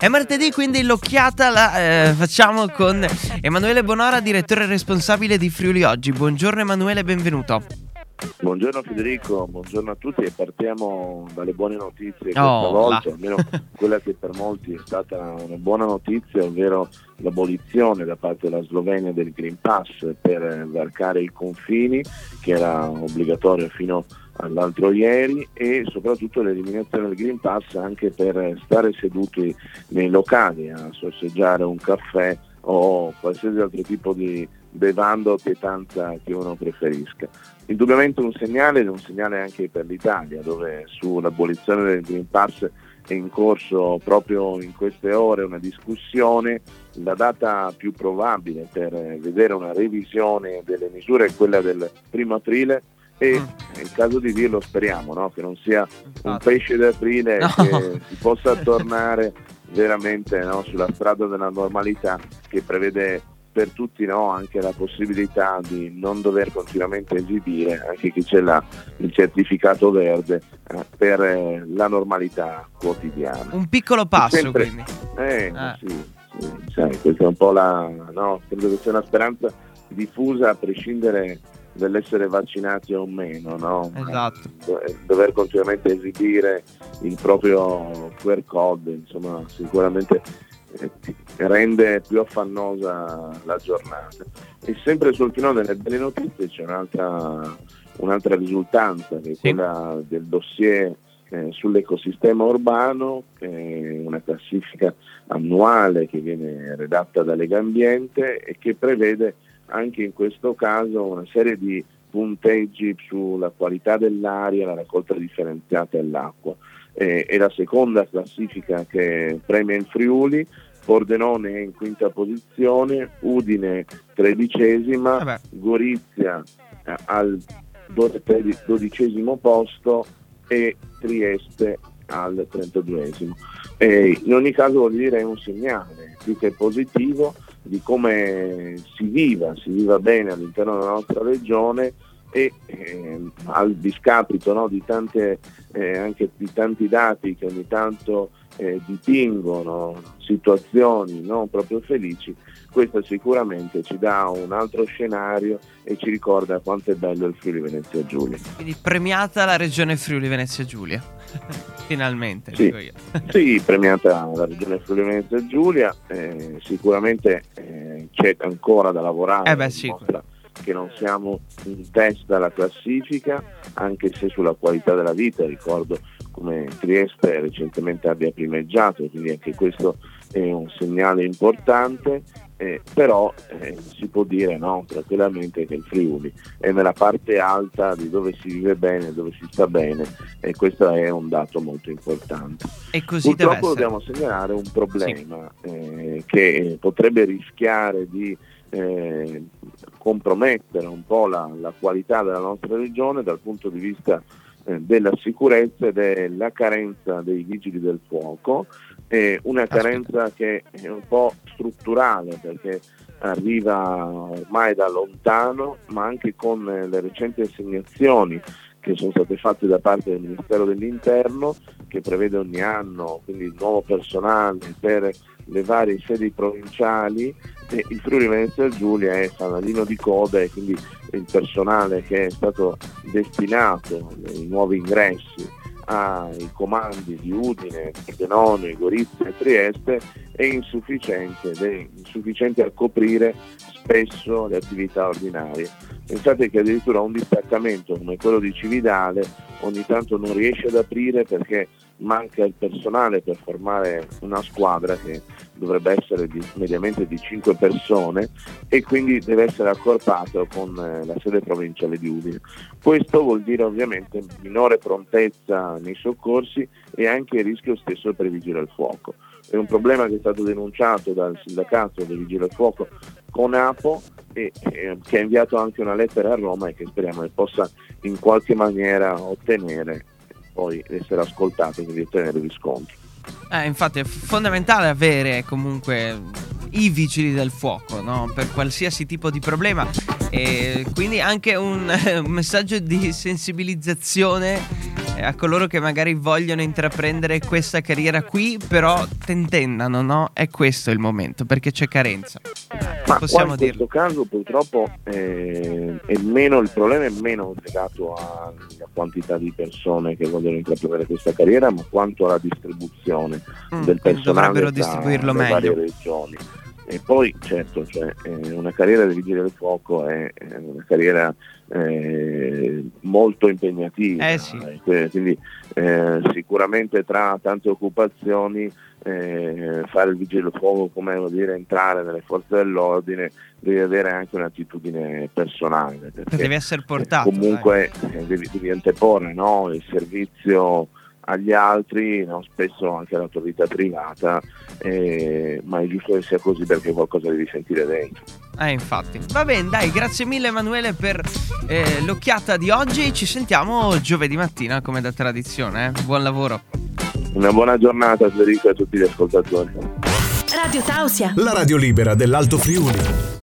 È martedì, quindi l'occhiata la eh, facciamo con Emanuele Bonora, direttore responsabile di Friuli Oggi. Buongiorno Emanuele, benvenuto. Buongiorno Federico, buongiorno a tutti e partiamo dalle buone notizie questa oh, volta, almeno quella che per molti è stata una buona notizia, ovvero l'abolizione da parte della Slovenia del Green Pass per varcare i confini, che era obbligatorio fino all'altro ieri, e soprattutto l'eliminazione del Green Pass anche per stare seduti nei locali a sorseggiare un caffè o qualsiasi altro tipo di bevanda o pietanza che uno preferisca. Indubbiamente un segnale ed un segnale anche per l'Italia, dove sull'abolizione del Green Pass è in corso proprio in queste ore una discussione. La data più probabile per vedere una revisione delle misure è quella del primo aprile e mm. è il caso di dirlo speriamo no? che non sia un pesce d'aprile no. che si possa tornare veramente no? sulla strada della normalità che prevede per tutti no, anche la possibilità di non dover continuamente esibire, anche chi ce l'ha, il certificato verde eh, per eh, la normalità quotidiana. Un piccolo passo sempre, quindi. Eh, eh. Sì, sì, sai, questa è un po' la... No, credo che sia una speranza diffusa a prescindere dell'essere vaccinati o meno, no? Esatto. dover continuamente esibire il proprio QR code, insomma, sicuramente eh, rende più affannosa la giornata. E sempre sul filone delle belle notizie c'è un'altra, un'altra risultanza, che è sì. quella del dossier eh, sull'ecosistema urbano, che è una classifica annuale che viene redatta da Lega Ambiente e che prevede anche in questo caso una serie di punteggi sulla qualità dell'aria, la raccolta differenziata dell'acqua. Eh, è la seconda classifica che premia in Friuli, Pordenone è in quinta posizione, Udine tredicesima, eh Gorizia eh, al dodicesimo posto e Trieste al 32esimo. Eh, in ogni caso vuol dire è un segnale più che positivo di come si viva, si viva bene all'interno della nostra regione e eh, al discapito no, di, tante, eh, anche di tanti dati che ogni tanto eh, dipingono situazioni non proprio felici, questo sicuramente ci dà un altro scenario e ci ricorda quanto è bello il Friuli Venezia Giulia. Quindi premiata la regione Friuli Venezia Giulia. Finalmente, sì, sì, premiata la regione Friuli Venezia Giulia, eh, sicuramente eh, c'è ancora da lavorare. Eh beh, sì, che non siamo in testa alla classifica, anche se sulla qualità della vita ricordo come Trieste recentemente abbia primeggiato, quindi anche questo è un segnale importante, eh, però eh, si può dire no, tranquillamente che il Friuli è nella parte alta di dove si vive bene, dove si sta bene e questo è un dato molto importante. E così Purtroppo dobbiamo segnalare un problema sì. eh, che potrebbe rischiare di eh, compromettere un po' la, la, qualità della nostra regione dal punto di vista eh, della sicurezza ed è la carenza dei vigili del fuoco, eh, una carenza che è un po' strutturale perché arriva ormai da lontano, ma anche con eh, le recenti assegnazioni che sono state fatte da parte del Ministero dell'Interno, che prevede ogni anno quindi nuovo personale per le varie sedi provinciali e il Friuli Venezia Giulia è fanalino di coda e quindi il personale che è stato destinato nei nuovi ingressi ai comandi di Udine, Pordenone, Gorizia e Trieste è insufficiente ed è insufficiente a coprire spesso le attività ordinarie. Pensate che addirittura un distaccamento come quello di Cividale ogni tanto non riesce ad aprire perché manca il personale per formare una squadra che dovrebbe essere di, mediamente di 5 persone e quindi deve essere accorpato con eh, la sede provinciale di Udine. Questo vuol dire ovviamente minore prontezza nei soccorsi e anche il rischio stesso per i vigili al fuoco. È un problema che è stato denunciato dal sindacato dei vigili al fuoco con APO e eh, che ha inviato anche una lettera a Roma e che speriamo che possa in qualche maniera ottenere poi essere ascoltato e quindi ottenere riscontri. Eh, infatti è fondamentale avere comunque i vigili del fuoco no? per qualsiasi tipo di problema e quindi anche un, messaggio di sensibilizzazione a coloro che magari vogliono intraprendere questa carriera qui, però tentennano, no? È questo il momento, perché c'è carenza. Ma Possiamo in questo caso purtroppo eh, è meno, il problema è meno legato alla quantità di persone che vogliono intraprendere questa carriera, ma quanto alla distribuzione mm, del personale tra le varie regioni. E poi certo, cioè, eh, una carriera di vigile del fuoco è, una carriera eh, molto impegnativa, eh sì. quindi eh, sicuramente tra tante occupazioni eh, fare il vigile del fuoco come dire, entrare nelle forze dell'ordine devi avere anche un'attitudine personale perché devi essere portato comunque devi, devi, anteporre no? il servizio agli altri, no? spesso anche all'autorità privata, eh, ma è giusto che sia così perché qualcosa devi sentire dentro. Eh, infatti. Va bene, dai, grazie mille Emanuele per eh, l'occhiata di oggi. Ci sentiamo giovedì mattina come da tradizione. Eh? Buon lavoro. Una buona giornata Federico a tutti gli ascoltatori. Radio Tausia, la radio libera dell'Alto Friuli.